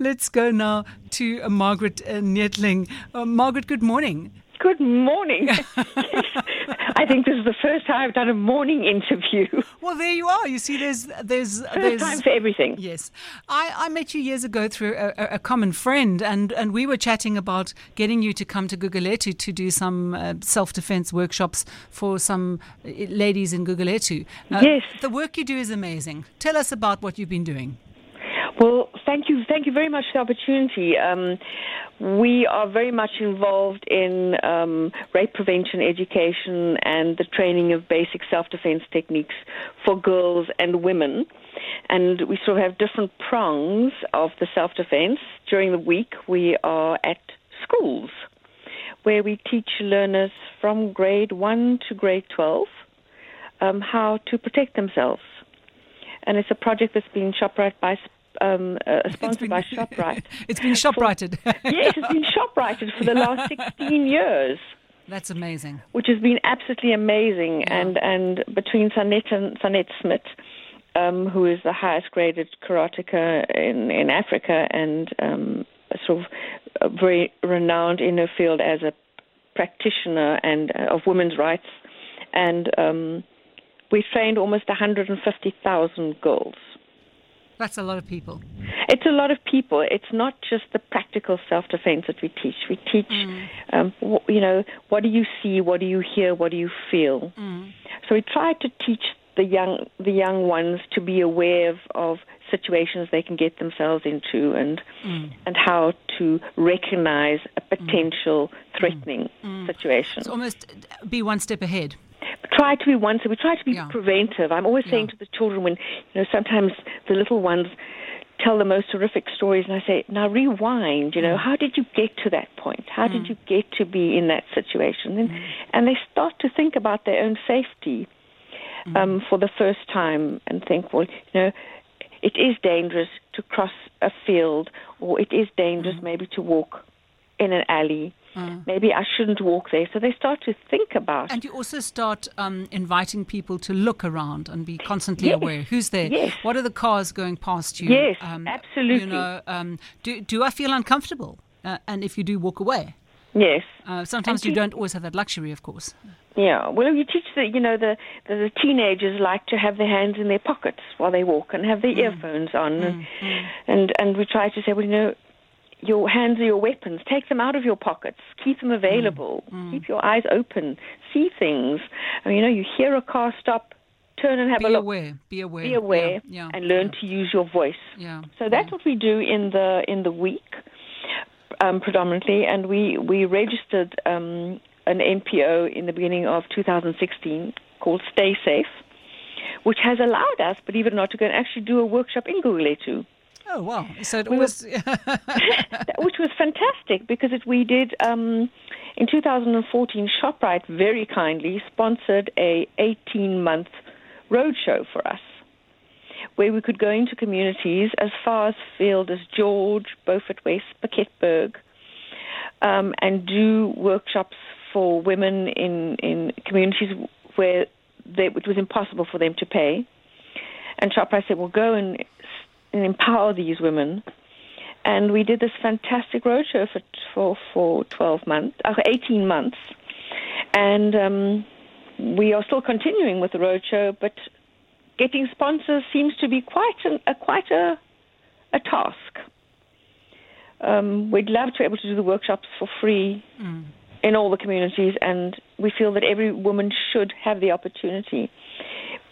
Let's go now to uh, Margaret uh, Neethling. Uh, Margaret, good morning. Good morning. I think this is the first time I've done a morning interview. Well, there you are. You see, there's there's First there's time for everything. Yes, I, I met you years ago through a, a, common friend, and, and we were chatting about getting you to come to Guguletu to do some uh, self defense workshops for some uh, ladies in Guguletu. Uh, Yes. the work you do is amazing. Tell us about what you've been doing. Well, thank you, thank you very much for the opportunity. Um, we are very much involved in um, rape prevention education and the training of basic self-defense techniques for girls and women. And we sort of have different prongs of the self-defense. During the week, we are at schools where we teach learners from grade 1 to grade 12 um, how to protect themselves. And it's a project that's been Shoprite by, um, uh, sponsored by Shoprite. it's been shoprighted. yes, it's been Shoprighted for the last 16 years, That's amazing. which has been absolutely amazing. And, and between Sanet and Sanet Smith, um, who is the highest graded karateka in, in Africa and um, sort of very renowned in her field as a practitioner and uh, of women's rights, and um, we trained almost 150,000 girls. That's a lot of people. It's a lot of people. It's not just the practical self-defense that we teach. We teach, mm. um, wh- you know, what do you see, what do you hear, what do you feel. Mm. So we try to teach the young the young ones to be aware of, of situations they can get themselves into and mm. and how to recognize a potential threatening situation. It's almost be one step ahead. try to be one so we try to be Yeah. preventive i'm always saying to the children when you know sometimes the little ones tell the most horrific stories and i say now rewind you know Mm. how did you get to that point how did you get to be in that situation and Mm. and they start to think about their own safety Mm. um, for the first time and think well you know it is dangerous to cross a field or it is dangerous Mm. maybe to walk in an alley maybe i shouldn't walk there so they start to think about And you also start um, inviting people to look around and be constantly Yes. aware. Who's there? Yes. What are the cars going past you? Yes, You absolutely. know, um, do, do I feel uncomfortable? Uh, and if you do, walk away. yes Uh, sometimes you don't always have that luxury, of course. Yeah, well, you teach the you know the, the the teenagers like to have their hands in their pockets while they walk and have their earphones on, and, and and we try to say, well, you know, your hands are your weapons. Take them out of your pockets. Keep them available. Keep your eyes open. See things. I mean, you know, you hear a car stop, turn and have Be a look. aware. Be aware. Be aware Yeah. yeah, and learn to use your voice. Yeah. So that's what we do in the in the week, um, predominantly, and we we registered um, an NPO in the beginning of 2016 called Stay Safe, which has allowed us, believe it or not, to go and actually do a workshop in Guguletu, Oh, wow. So it We were- which was fantastic because it, we did. Um, in 2014, Shoprite very kindly sponsored a 18-month roadshow for us, where we could go into communities as far as field as George, Beaufort West, Plettenberg, um, and do workshops for women in, in communities where they, it was impossible for them to pay. And Shoprite said, well, go and, and empower these women. And we did this fantastic roadshow for, for, for 12 months, uh, 18 months. And um, we are still continuing with the roadshow, but getting sponsors seems to be quite, an, a, quite a, a task. Um, we'd love to be able to do the workshops for free in all the communities, and we feel that every woman should have the opportunity.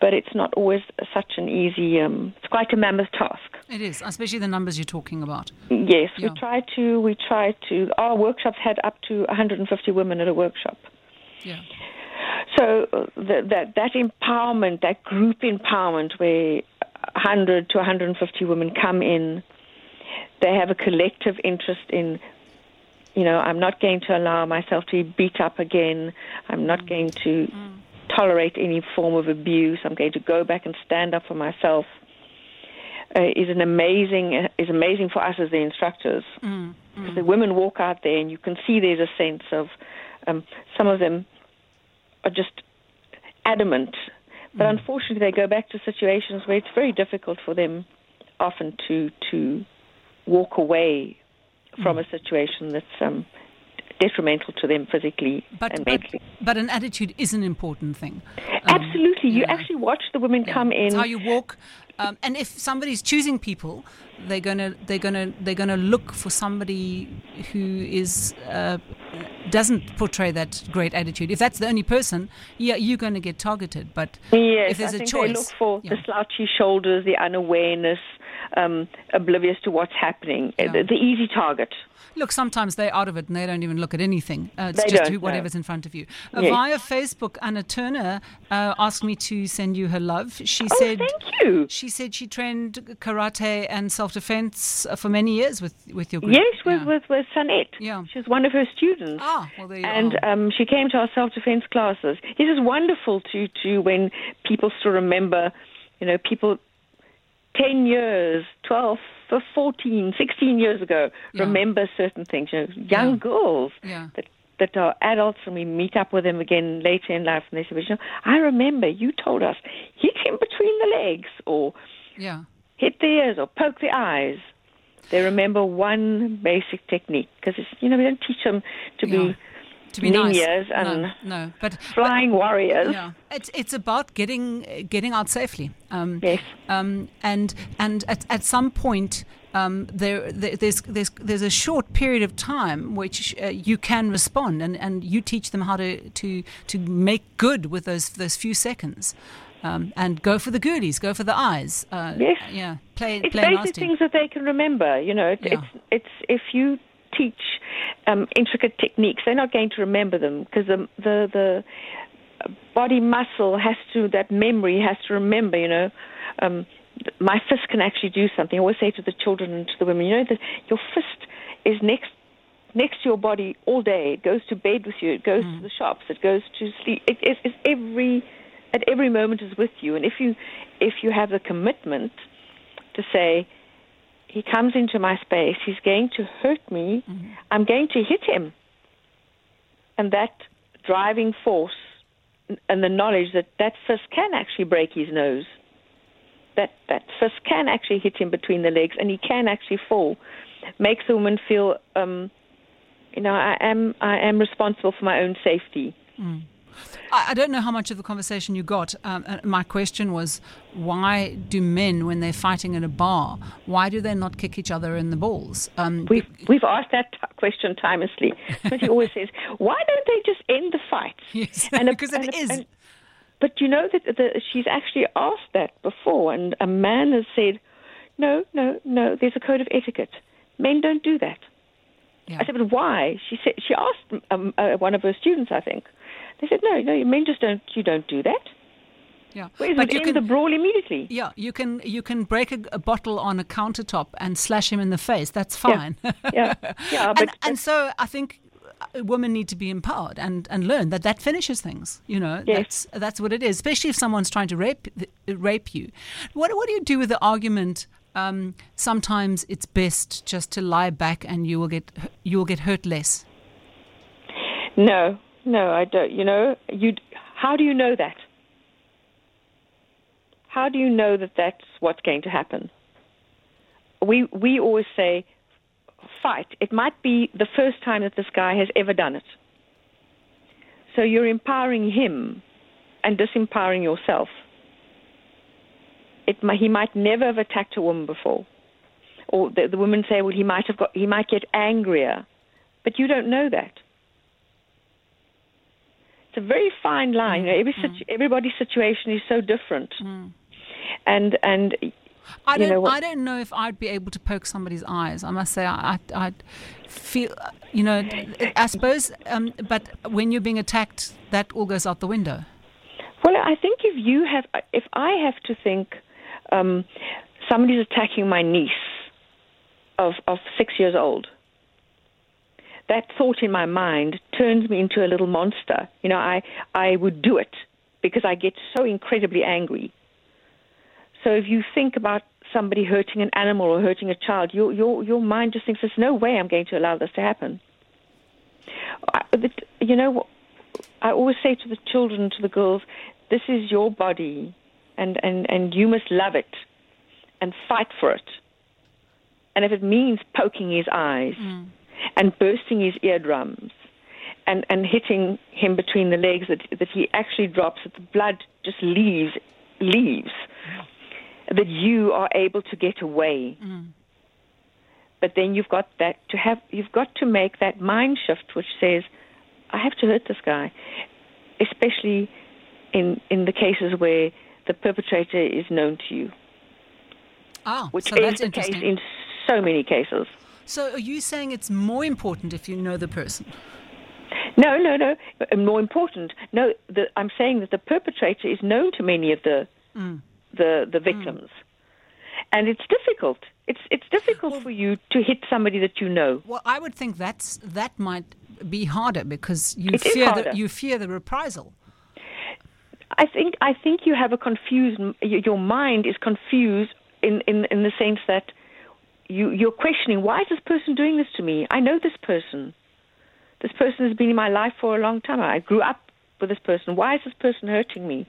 But it's not always such an easy. Um, it's quite a mammoth task. it is, especially the numbers you're talking about. Yes, Yeah. we try to. We try to. Our workshops had up to 150 women at a workshop. Yeah. So uh, that that that empowerment, that group empowerment, where 100 to 150 women come in, they have a collective interest in. You know, I'm not going to allow myself to be beat up again. I'm not going to tolerate any form of abuse. I'm going to go back and stand up for myself. Uh, is an amazing is amazing for us as the instructors. Because the women walk out there and you can see there's a sense of um, some of them are just adamant, but unfortunately they go back to situations where it's very difficult for them often to to walk away from mm. a situation that's um, detrimental to them physically but, and mentally. But, but, an attitude is an important thing. Um, Absolutely. You actually watch the women yeah. come in. It's how you walk. Um, and if somebody's choosing people, they're gonna they're gonna they're gonna look for somebody who is uh, doesn't portray that great attitude. If that's the only person, yeah, you're going to get targeted. But yes, if there's I a think choice, they look for yeah. the slouchy shoulders, the unawareness, um, oblivious to what's happening, yeah. the, the, easy target. Look, sometimes they're out of it and they don't even look at anything. Uh, it's they just who, whatever's in front of you. Uh, yes. Via Facebook, Anna Turner uh, asked me to send you her love. She oh, said, thank you. She said she trained karate and self-defense uh, for many years with, with your group. Yes, with, yeah. with, with Sanette. Yeah. She was one of her students. Ah, well, there you and are. Um, she came to our self-defense classes. It is wonderful to, to when people still remember, you know, people 10 years, 12, uh, 14, 16 years ago Yeah. remember certain things. You know, young Yeah. girls Yeah. that that are adults and we meet up with them again later in life and they say, you know, I remember you told us hit him between the legs or Yeah. hit the ears or poke the eyes. They remember one basic technique because you know we don't teach them to be To be nice. and no, no. But, flying warriors. Yeah, it's it's about getting getting out safely. Um, Yes. Um, and and at, at some point. Um, there, there, there's, there's, there's a short period of time which uh, you can respond, and, and you teach them how to, to, to make good with those, those few seconds. Um, and go for the goodies, go for the eyes. Uh, Yes. Yeah. Play, It's play basic nasty. things that they can remember. You know, it, Yeah. it's it's if you teach um, intricate techniques, they're not going to remember them because the the the body muscle has to that memory has to remember. You know. Um, my fist can actually do something. I always say to the children and to the women, you know that your fist is next next to your body all day. It goes to bed with you. It goes to the shops. It goes to sleep. It is it's every at every moment is with you. And if you if you have the commitment to say, he comes into my space, he's going to hurt me, I'm going to hit him, and that driving force and the knowledge that that fist can actually break his nose. That that fist can actually hit him between the legs and he can actually fall. Makes the woman feel um you know i am i am responsible for my own safety I I don't know how much of the conversation you got. Um, my question was, why do men, when they're fighting in a bar, why do they not kick each other in the balls? Um, we've we've asked that t- question timelessly but he always says why don't they just end the fight yes, And a- because it and a- and- but you know that the, she's actually asked that before and a man has said no no no there's a code of etiquette men don't do that Yeah. I said, but why? She said she asked um, uh, one of her students, I think. They said, no, no, men just don't. You don't do that. yeah. Whereas But you can, the brawl immediately. yeah, you can you can break a, a bottle on a countertop and slash him in the face. That's fine. Yeah, yeah, but and, and so I think women need to be empowered and, and learn that that finishes things. You know, Yes. that's that's what it is. Especially if someone's trying to rape rape you. What what do you do with the argument? Um, sometimes it's best just to lie back and you will get you will get hurt less. no, no, I don't. You know, you. How do you know that? How do you know that that's what's going to happen? We we always say, fight. It might be the first time that this guy has ever done it. So you're empowering him and disempowering yourself. It, he might never have attacked a woman before, or the, the women say, well, he might have got, he might get angrier, but you don't know that. It's a very fine line. You know, every situ- everybody's situation is so different, and and I You don't. know what- I don't know if I'd be able to poke somebody's eyes. I must say, I, I, I feel, you know, I suppose. Um, but when you're being attacked, that all goes out the window. Well, I think if you have, if I have to think, um, somebody's attacking my niece of of six years old. That thought in my mind turns me into a little monster. You know, I I would do it because I get so incredibly angry. So if you think about somebody hurting an animal or hurting a child, your your your mind just thinks there's no way I'm going to allow this to happen. I, you know, I always say to the children, to the girls, this is your body, and, and, and you must love it and fight for it. and if it means poking his eyes mm. And bursting his eardrums and, and hitting him between the legs that, that he actually drops, that the blood just leaves, leaves, that you are able to get away. But then you've got that to have, you've got to make that mind shift which says, I have to hurt this guy, especially in, in the cases where the perpetrator is known to you, Ah, which so is that's the case in so many cases. So are you saying it's more important if you know the person? No, no, no. Uh, More important, no. The, I'm saying that the perpetrator is known to many of the Mm. the the victims, and it's difficult. It's it's difficult for you to hit somebody that you know. Well, I would think that's that might be harder because you It fear the, you fear the reprisal. I think I think you have a confused. Your mind is confused in in in the sense that you you're questioning why is this person doing this to me? I know this person. This person has been in my life for a long time. I grew up with this person. Why is this person hurting me?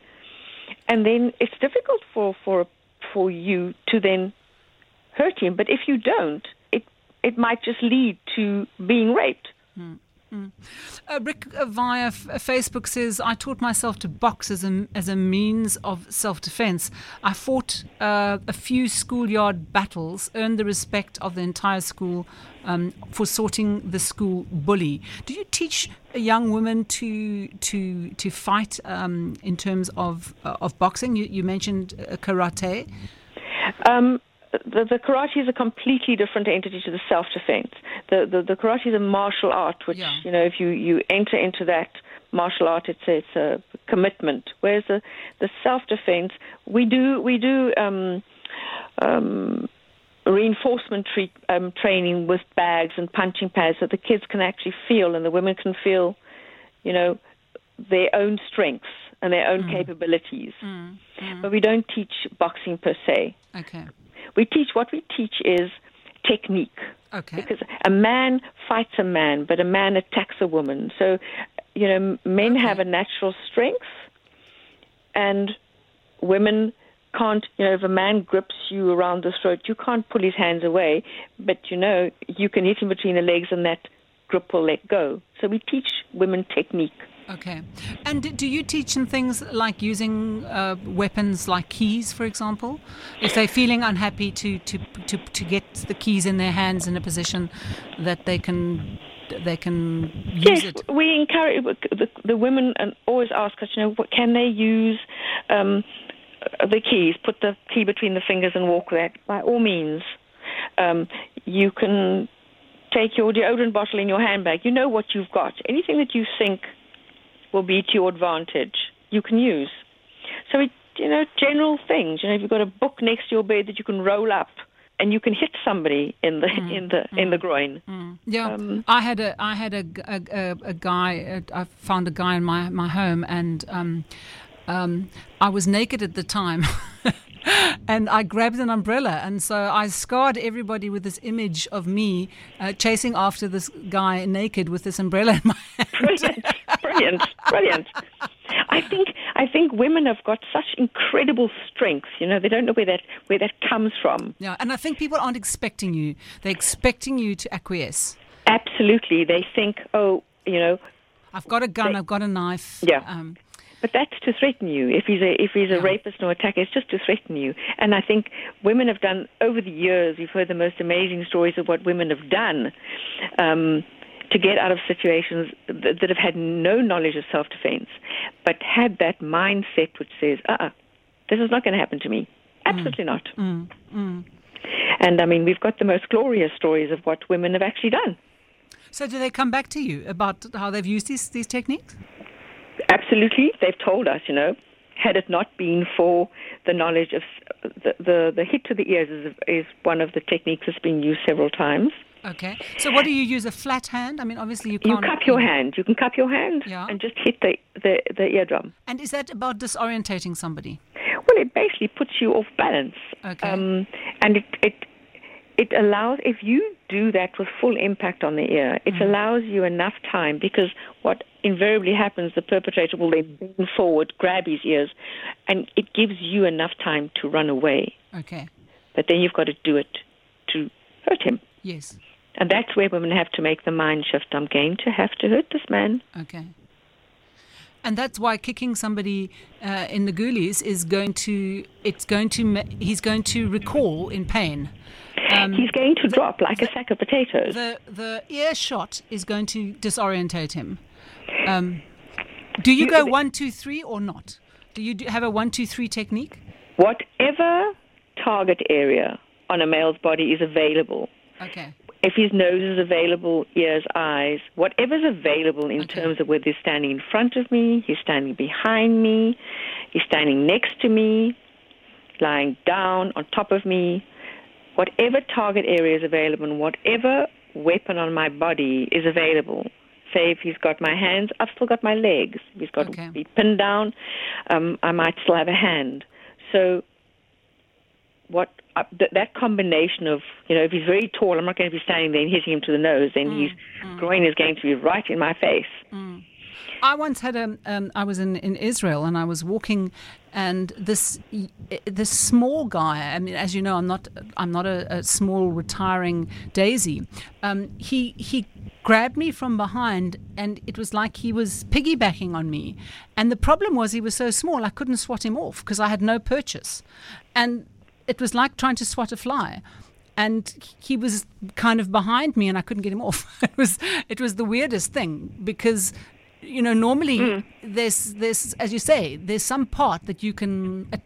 And then it's difficult for for for you to then hurt him. But if you don't, it it might just lead to being raped. Hmm. Uh, Rick uh, via f- Facebook says, I taught myself to box as a, as a means of self defense. I fought uh, a few schoolyard battles, earned the respect of the entire school um, for sorting the school bully. Do you teach young women to to to fight um, in terms of uh, of boxing? You, you mentioned uh, karate. Um, the, the karate is a completely different entity to the self-defense. The, the, the karate is a martial art, which Yeah. you know, if you, you enter into that martial art, it's a, it's a commitment. Whereas the, the self-defense, we do we do um, um, reinforcement treat, um, training with bags and punching pads, so the kids can actually feel and the women can feel, you know, their own strengths and their own capabilities. But we don't teach boxing per se Okay. We teach what we teach is technique Okay. because a man fights a man but a man attacks a woman so you know men Okay. have a natural strength and women can't you know if a man grips you around the throat you can't pull his hands away but you know you can hit him between the legs and that grip will let go so we teach women technique Okay. And do you teach them things like using uh, weapons like keys, for example? If they're feeling unhappy, to, to, to, to get the keys in their hands in a position that they can they can use Yes, it. we encourage the, the women and always ask us, you know, what, can they use um, the keys? Put the key between the fingers and walk with that. By all means, um, you can take your deodorant bottle in your handbag. You know what you've got. Anything that you think will be to your advantage, you can use. So, it, you know, general things. You know, if you've got a book next to your bed that you can roll up. And you can hit somebody in the in the in the groin. Yeah, Um, I had a I had a a guy. uh, I found a guy in my my home, and um, um, I was naked at the time. And I grabbed an umbrella, and so I scarred everybody with this image of me uh, chasing after this guy naked with this umbrella in my hand. Brilliant, brilliant. I think I think women have got such incredible strength. You know, they don't know where that where that comes from. Yeah, and I think people aren't expecting you; they're expecting you to acquiesce. Absolutely, they think, oh, you know, I've got a gun, They- I've got a knife. Yeah. Um, but that's to threaten you. If he's a if he's a Yeah. rapist or attacker, it's just to threaten you. And I think women have done over the years. You've heard the most amazing stories of what women have done. Um, to get out of situations that, that have had no knowledge of self-defense, but had that mindset which says, "Uh, uh, this is not going to happen to me. Absolutely not." And I mean, we've got the most glorious stories of what women have actually done. so, do they come back to you about how they've used these these techniques? Absolutely, they've told us, you know, had it not been for the knowledge of the the, the hit to the ears is, is one of the techniques that's been used several times. Okay. So, what do you use? A flat hand? I mean, obviously you You can't. cup your hand. You can cup your hand Yeah. and just hit the, the, the eardrum. And is that about disorientating somebody? Well, it basically puts you off balance. Okay. Um, and it, it it allows if you do that with full impact on the ear, it allows you enough time because what invariably happens, the perpetrator will then bend forward, grab his ears, and it gives you enough time to run away. Okay. But then you've got to do it to hurt him. Yes. And that's where women have to make the mind shift. I'm going to have to hurt this man. Okay. And that's why kicking somebody uh, in the goolies is going to, it's going to, he's going to recall in pain. Um, He's going to drop like a sack of potatoes. the, the ear shot is going to disorientate him. Um, do you go one, two, three or not? Do you have a one, two, three technique? Whatever target area on a male's body is available, Okay. If his nose is available, ears, eyes, whatever's available in Okay. terms of whether he's standing in front of me, he's standing behind me, he's standing next to me, lying down on top of me, whatever target area is available and whatever weapon on my body is available. Say if he's got my hands, I've still got my legs. If he's got Okay. me pinned down, um, I might still have a hand. So what uh, th- that combination of you know if he's very tall, I'm not going to be standing there and hitting him to the nose. Then his groin is going to be right in my face. I once had a. Um, I was in, in Israel and I was walking, and this this small guy. I mean, as you know, I'm not I'm not a, a small retiring daisy. Um, he he grabbed me from behind, and it was like he was piggybacking on me. And the problem was he was so small, I couldn't swat him off because I had no purchase, and it was like trying to swat a fly and he was kind of behind me and I couldn't get him off. It was it was the weirdest thing because you know normally there's there's as you say there's some part that you can uh,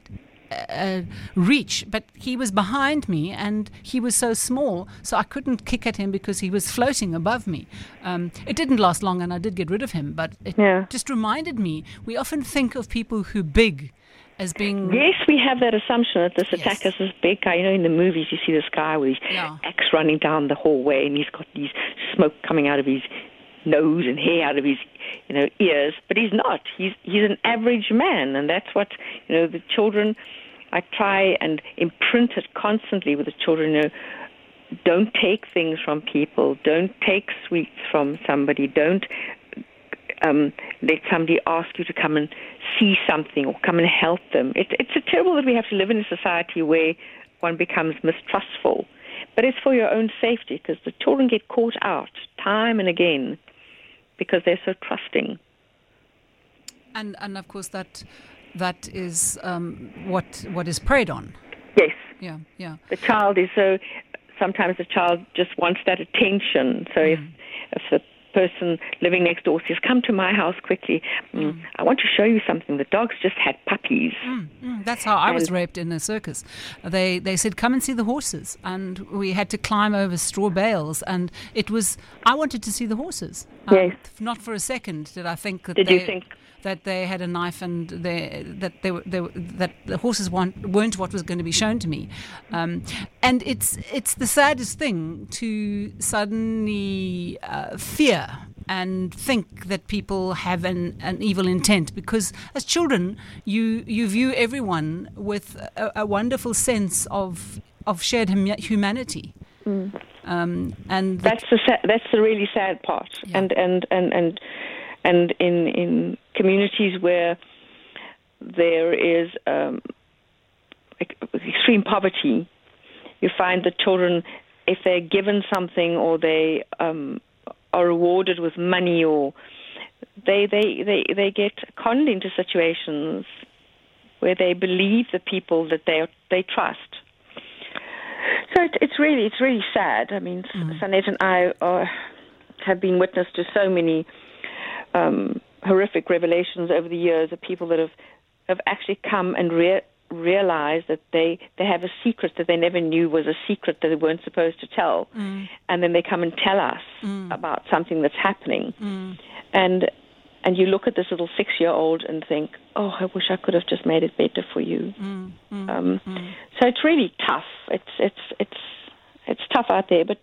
uh, reach but he was behind me and he was so small so I couldn't kick at him because he was floating above me. Um, it didn't last long and I did get rid of him but it Yeah. just reminded me we often think of people who big as being Yes, we have that assumption that this Yes. attacker is this big guy. You know, in the movies, you see this guy with his Yeah. axe running down the hallway, and he's got these smoke coming out of his nose and hair out of his, you know, ears. But he's not. He's he's an average man, and that's what you know. The children, I try and imprint it constantly with the children. You know, don't take things from people. Don't take sweets from somebody. Don't um, let somebody ask you to come and see something or come and help them. It, it's a terrible that we have to live in a society where one becomes mistrustful. But it's for your own safety because the children get caught out time and again because they're so trusting. and and of course that that is um, what what is preyed on. Yes, Yeah, yeah. the child is so. Sometimes the child just wants that attention. So if if the person living next door says, "Come to my house quickly," mm, I want to show you something. The dog's just had puppies. Mm, that's how I was raped in a circus. They they said come and see the horses, and we had to climb over straw bales, and it was I wanted to see the horses. Um, Yes. Not for a second did I think that Did they, you think- that they had a knife and they, that they were, they were that the horses weren't, weren't what was going to be shown to me, um, and it's it's the saddest thing to suddenly uh, fear and think that people have an, an evil intent because as children you you view everyone with a, a wonderful sense of of shared hum- humanity um, and the- That's the sa- that's the really sad part. Yeah. And and and and and in in communities where there is um, extreme poverty, you find that children, if they're given something or they um, are rewarded with money or they they they they get conned into situations where they believe the people that they they trust. So it, it's really it's really sad. I mean, mm. Sanet and I uh, have been witness to so many um, horrific revelations over the years of people that have have actually come and rea- realized that they they have a secret that they never knew was a secret that they weren't supposed to tell, mm. and then they come and tell us mm. about something that's happening, and and you look at this little six year old and think, oh, I wish I could have just made it better for you. Mm, mm, um, mm. So it's really tough. It's it's it's it's tough out there, but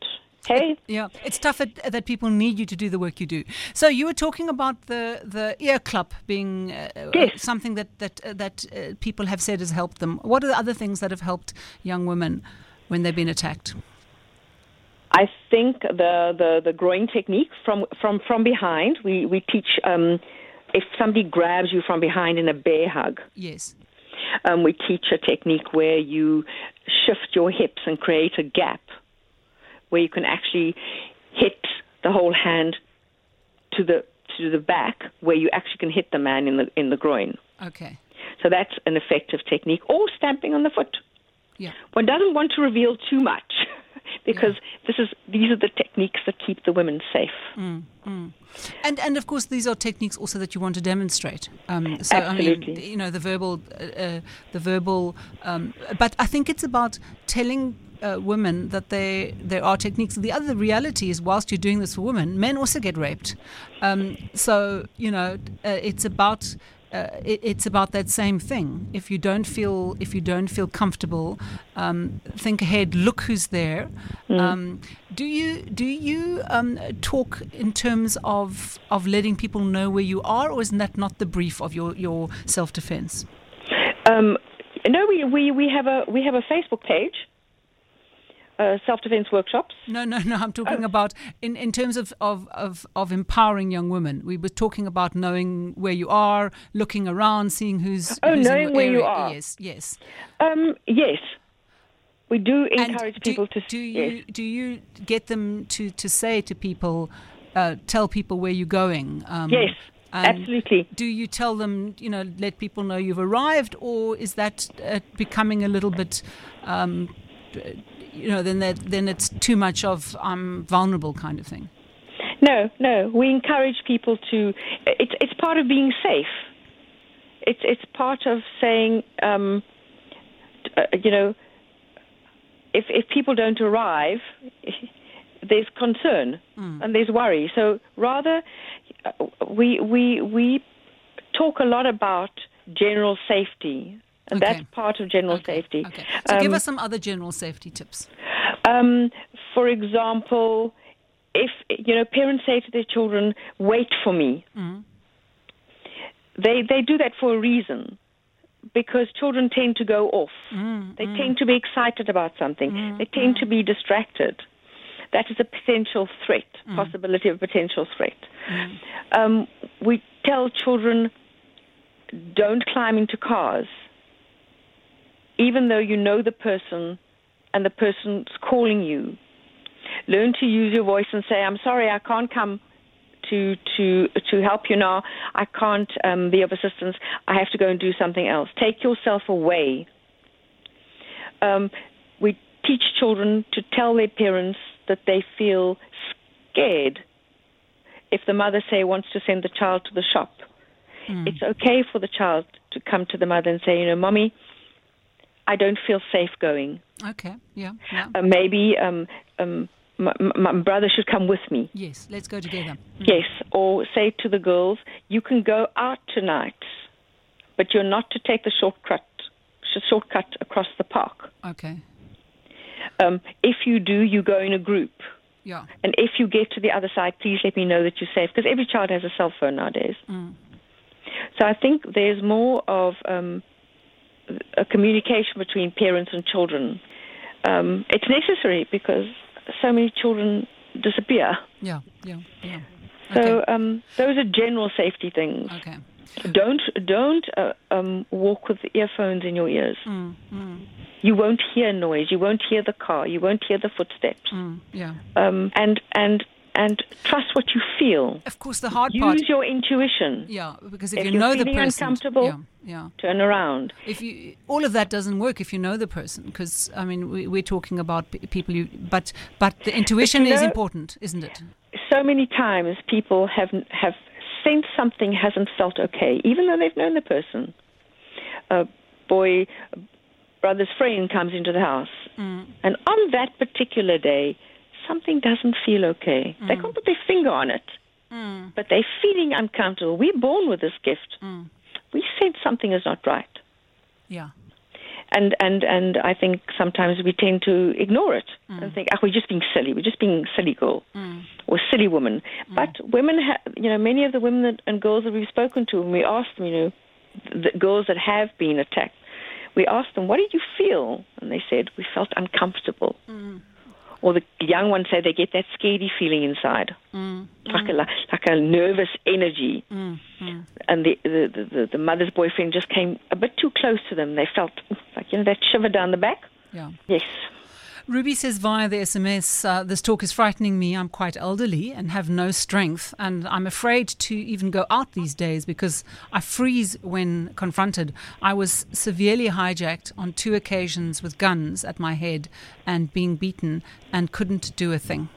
hey, yeah, it's tough that, that people need you to do the work you do. So you were talking about the the ear club being uh, yes. something that that uh, that uh, people have said has helped them. What are the other things that have helped young women when they've been attacked? I think the, the, the groin technique from, from, from behind, we, we teach um, if somebody grabs you from behind in a bear hug. Yes. Um, we teach a technique where you shift your hips and create a gap where you can actually hit the whole hand to the to the back, where you actually can hit the man in the in the groin. Okay. So that's an effective technique. Or stamping on the foot. Yeah. One doesn't want to reveal too much because this is these are the techniques that keep the women safe. Mm, mm. And and of course these are techniques also that you want to demonstrate. Um, so Absolutely. I mean, you know, the verbal, uh, uh, the verbal. Um, but I think it's about telling. Uh, women that they there are techniques. The other reality is, whilst you're doing this for women, men also get raped. Um, so you know, uh, it's about uh, it, it's about that same thing. If you don't feel if you don't feel comfortable, um, think ahead. Look who's there. Mm. Um, do you do you um, talk in terms of of letting people know where you are, or is that not the brief of your your self defense? Um, no, we, we, we have a we have a Facebook page. Uh, self-defense workshops. No, no, no. I'm talking oh. about in, in terms of, of, of, of empowering young women. We were talking about knowing where you are, looking around, seeing who's. Oh, who's knowing where area. you are. Yes, yes. Um, yes, we do encourage people to. Do you yes. do you get them to, to say to people, uh, tell people where you're going? Um, yes. Absolutely. Do you tell them, you know, let people know you've arrived, or is that uh, becoming a little bit um, you know, then that then it's too much of I'm vulnerable kind of thing. No, no. We encourage people to. It's it's part of being safe. It's it's part of saying, um, uh, you know, if if people don't arrive, there's concern mm. and there's worry. So rather, uh, we we we talk a lot about general safety and okay. that's part of general okay. safety. Okay. So um, give us some other general safety tips. Um, for example, if you know parents say to their children, "Wait for me," mm. they they do that for a reason. Because children tend to go off. Mm, they mm. tend to be excited about something. Mm, they tend to be distracted. That is a potential threat, Mm. possibility of a potential threat. Um, we tell children, don't climb into cars even though you know the person and the person's calling you. Learn to use your voice and say, "I'm sorry, I can't come to to to help you now. I can't um, be of assistance. I have to go and do something else." Take yourself away. Um, we teach children to tell their parents that they feel scared if the mother say wants to send the child to the shop. Mm. It's okay for the child to come to the mother and say, "You know, mommy." I don't feel safe going. Okay, yeah. yeah. Uh, maybe um, um, my, my, brother should come with me. Yes, let's go together. Mm. Yes, or say to the girls, you can go out tonight, but you're not to take the shortcut, shortcut across the park. Okay. Um, if you do, you go in a group. Yeah. And if you get to the other side, please let me know that you're safe, because every child has a cell phone nowadays. Mm. So I think there's more of um, a communication between parents and children. Um, it's necessary because so many children disappear. Yeah, yeah, yeah. So um, those are general safety things. okay. Don't don't uh, um, walk with earphones in your ears. Mm, mm, You won't hear noise. You won't hear the car. You won't hear the footsteps. mm, yeah. Um, and and and trust what you feel. Of course, the hard Use part. Use your intuition. Yeah, because if, If you know the person, uncomfortable- yeah, yeah. Turn around. If you all of that doesn't work if you know the person, because I mean we, we're talking about people you, but but the intuition you is know- important, isn't it? so many times people have have sensed something hasn't felt okay, even though they've known the person. A boy, a brother's friend comes into the house, Mm, and on that particular day, something doesn't feel okay. They can't put their finger on it, mm, but they're feeling uncomfortable. We're born with this gift. mm, We sense something is not right. yeah. And, and, and I think sometimes we tend to ignore it and think, oh, we're just being silly. We're just being silly girl Mm, or silly woman. But women, ha- you know, many of the women that, and girls that we've spoken to, and we asked them, you know, the girls that have been attacked, we asked them, what did you feel? And they said, we felt uncomfortable. mm, Or the young ones say they get that scaredy feeling inside, mm, like, a, like a nervous energy. mm, mm. And the, the, the, the, the mother's boyfriend just came a bit too close to them. They felt like, you know, that shiver down the back. Yeah. Yes. Ruby says via the SMS, uh, this talk is frightening me. I'm quite elderly and have no strength, and I'm afraid to even go out these days because I freeze when confronted. I was severely hijacked on two occasions with guns at my head and being beaten and couldn't do a thing.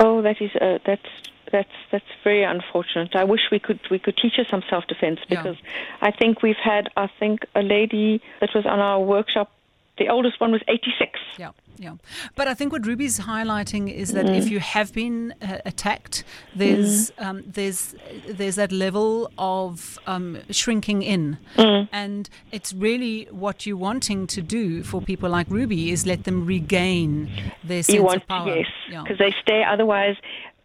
Oh, that is uh, that's that's that's very unfortunate. I wish we could we could teach her some self defense because yeah. I think we've had I think a lady that was on our workshop. The oldest one was 86. Yeah. Yeah, but I think what Ruby's highlighting is that mm. if you have been uh, attacked, there's mm. um, there's there's that level of um, shrinking in, mm. and it's really what you're wanting to do for people like Ruby is let them regain their sense you want, of power. Yes, because yeah. they stay otherwise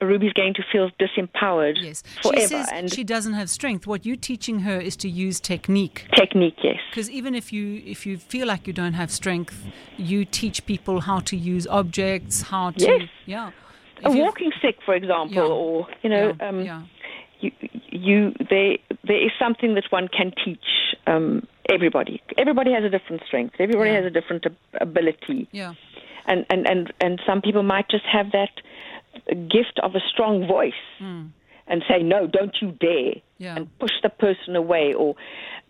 Ruby's going to feel disempowered yes. forever. She says and she doesn't have strength. What you're teaching her is to use technique. Technique, yes. Because even if you if you feel like you don't have strength, you teach people how to use objects, how to yes. yeah. If a walking stick, for example, yeah. or you know, yeah. Um, yeah. you you they there is something that one can teach um, everybody. Everybody has a different strength. Everybody has a different ability. Yeah. And, and and and some people might just have that gift of a strong voice mm. and say, no, don't you dare, yeah. and push the person away. Or,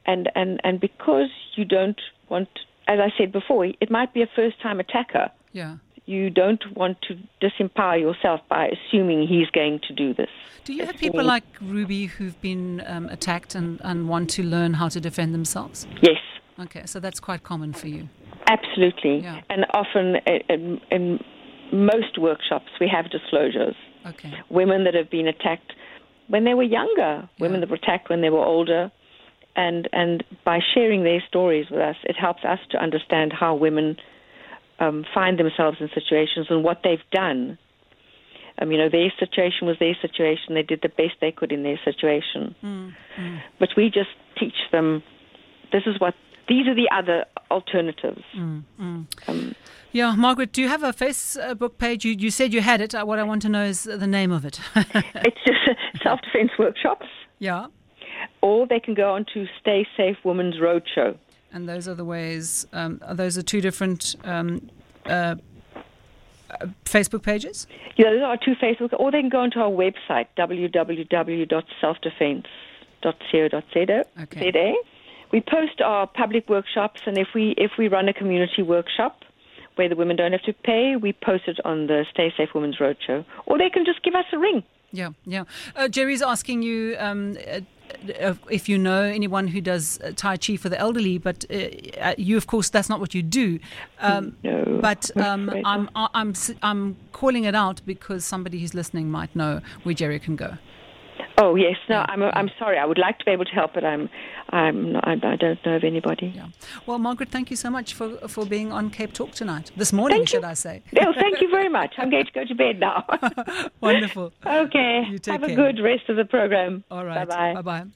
and, and, and because you don't want, as I said before, it might be a first time attacker. Yeah. You don't want to disempower yourself by assuming he's going to do this. Do you have people like Ruby who've been um, attacked and, and want to learn how to defend themselves? Yes. Okay, so that's quite common for you. Absolutely. Yeah. And often in, in most workshops we have disclosures. Okay. Women that have been attacked when they were younger, yeah. women that were attacked when they were older, and and by sharing their stories with us, it helps us to understand how women um, find themselves in situations and what they've done. Um, you know, their situation was their situation. They did the best they could in their situation. Mm, mm. But we just teach them this is what these are the other alternatives. Mm, mm. um, yeah, Margaret, do you have a Facebook page? You, you said you had it. Uh, what I want to know is the name of it. it's just Self Defense Workshops. Yeah. Or they can go on to Stay Safe Women's Roadshow. And those are the ways, um, those are two different um, uh, uh, Facebook pages? Yeah, those are two Facebook, or they can go onto our website, www.selfdefense.co.za. Okay. We post our public workshops, and if we if we run a community workshop, where the women don't have to pay. We post it on the Stay Safe Women's Roadshow, or they can just give us a ring. Yeah, yeah. Uh, Jerry's asking you um, uh, uh if you know anyone who does uh, Tai Chi for the elderly, but uh, uh, you, of course, that's not what you do. Um, no, but um, I'm, I'm, I'm calling it out because somebody who's listening might know where Jerry can go. Oh yes, no, yeah. I'm I'm sorry. I would like to be able to help, but I'm I'm not, I, don't know of anybody. Yeah. Well, Margaret, thank you so much for for being on Cape Talk tonight. This morning, thank should you. I say? Well, thank you very much. I'm going to go to bed now. Wonderful. Okay. You take Have care. a good rest of the program. All right. Bye bye. Bye bye.